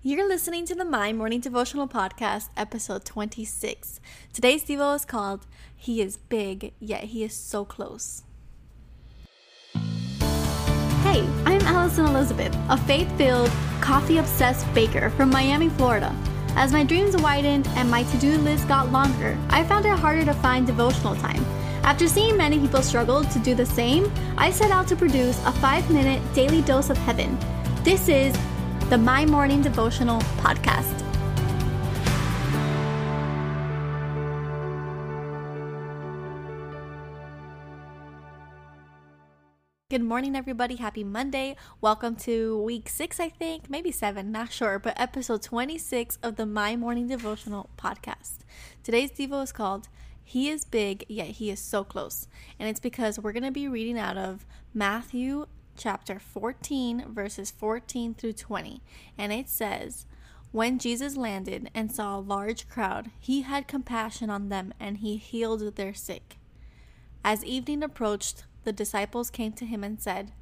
You're listening to the My Morning Devotional Podcast, episode 26. Today's Devo is called He is Big, Yet He is So Close. Hey, I'm Alison Elizabeth, a faith filled, coffee obsessed baker from Miami, Florida. As my dreams widened and my to do list got longer, I found it harder to find devotional time. After seeing many people struggle to do the same, I set out to produce a five minute daily dose of heaven. This is the My Morning Devotional podcast. Good morning, everybody. Happy Monday. Welcome to week six, I think, maybe seven, not sure, but episode 26 of the My Morning Devotional podcast. Today's Devo is called He is Big, Yet He is So Close. And it's because we're going to be reading out of Matthew chapter 14, verses 14 through 20. And it says, When Jesus landed and saw a large crowd, he had compassion on them and he healed their sick. As evening approached, the disciples came to him and said,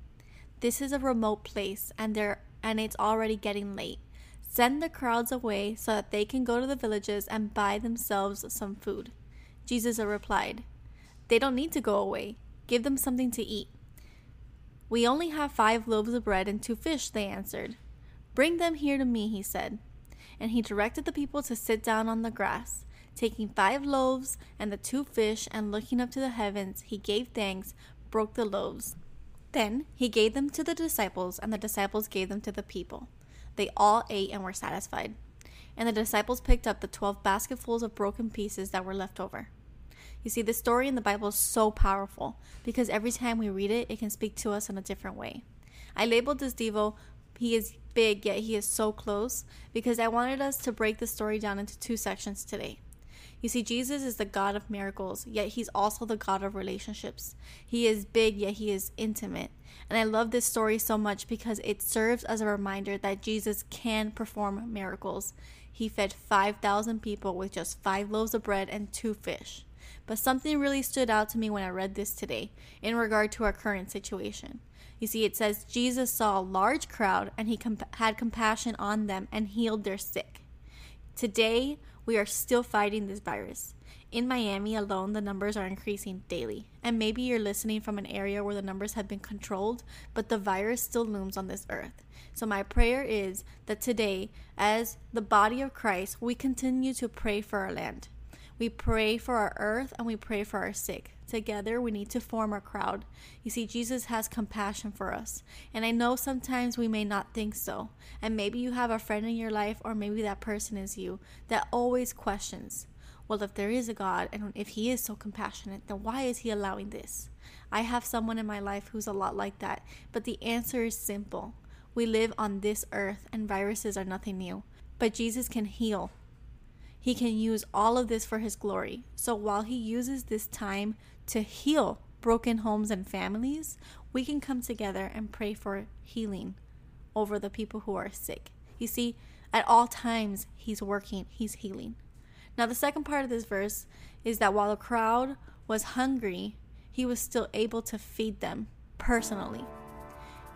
This is a remote place and and it's already getting late. Send the crowds away so that they can go to the villages and buy themselves some food. Jesus replied, They don't need to go away. Give them something to eat. We only have five loaves of bread and two fish, they answered. Bring them here to me, he said. And he directed the people to sit down on the grass. Taking five loaves and the two fish, and looking up to the heavens, he gave thanks, broke the loaves. Then he gave them to the disciples, and the disciples gave them to the people. They all ate and were satisfied. And the disciples picked up the twelve basketfuls of broken pieces that were left over. You see, the story in the Bible is so powerful because every time we read it, it can speak to us in a different way. I labeled this Devo, He is big, yet He is so close, because I wanted us to break the story down into two sections today. You see, Jesus is the God of miracles, yet He's also the God of relationships. He is big, yet He is intimate. And I love this story so much because it serves as a reminder that Jesus can perform miracles. He fed 5,000 people with just five loaves of bread and two fish. But something really stood out to me when I read this today in regard to our current situation. You see, it says Jesus saw a large crowd and he comp- had compassion on them and healed their sick. Today, we are still fighting this virus. In Miami alone, the numbers are increasing daily. And maybe you're listening from an area where the numbers have been controlled, but the virus still looms on this earth. So, my prayer is that today, as the body of Christ, we continue to pray for our land. We pray for our earth and we pray for our sick. Together, we need to form a crowd. You see, Jesus has compassion for us. And I know sometimes we may not think so. And maybe you have a friend in your life, or maybe that person is you, that always questions well, if there is a God and if He is so compassionate, then why is He allowing this? I have someone in my life who's a lot like that. But the answer is simple we live on this earth, and viruses are nothing new. But Jesus can heal he can use all of this for His glory. So while He uses this time to heal broken homes and families, we can come together and pray for healing over the people who are sick. You see, at all times, He's working, He's healing. Now, the second part of this verse is that while the crowd was hungry, He was still able to feed them personally.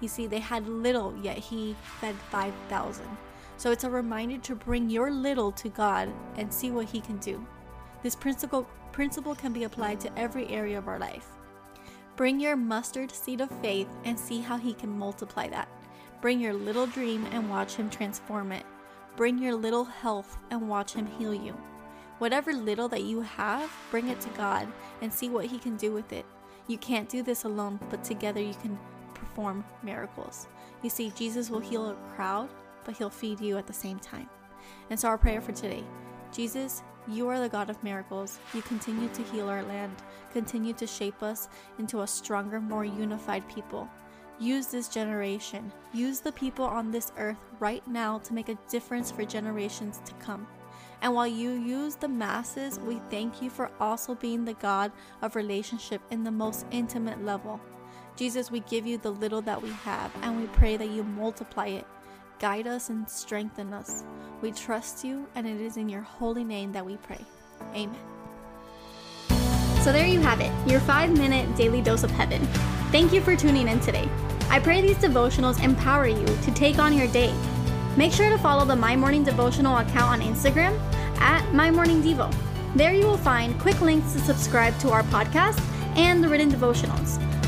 You see, they had little, yet He fed 5,000. So it's a reminder to bring your little to God and see what He can do. This principle, principle can be applied to every area of our life. Bring your mustard seed of faith and see how He can multiply that. Bring your little dream and watch Him transform it. Bring your little health and watch Him heal you. Whatever little that you have, bring it to God and see what He can do with it. You can't do this alone, but together you can perform miracles. You see, Jesus will heal a crowd but He'll feed you at the same time. And so, our prayer for today Jesus, you are the God of miracles. You continue to heal our land, continue to shape us into a stronger, more unified people. Use this generation, use the people on this earth right now to make a difference for generations to come. And while you use the masses, we thank you for also being the God of relationship in the most intimate level. Jesus, we give you the little that we have, and we pray that you multiply it Guide us and strengthen us. We trust you, and it is in your holy name that we pray. Amen. So there you have it, your five minute daily dose of heaven. Thank you for tuning in today. I pray these devotionals empower you to take on your day. Make sure to follow the My Morning Devotional account on Instagram at My Morning Devo. There you will find quick links to subscribe to our podcast and the written devotionals.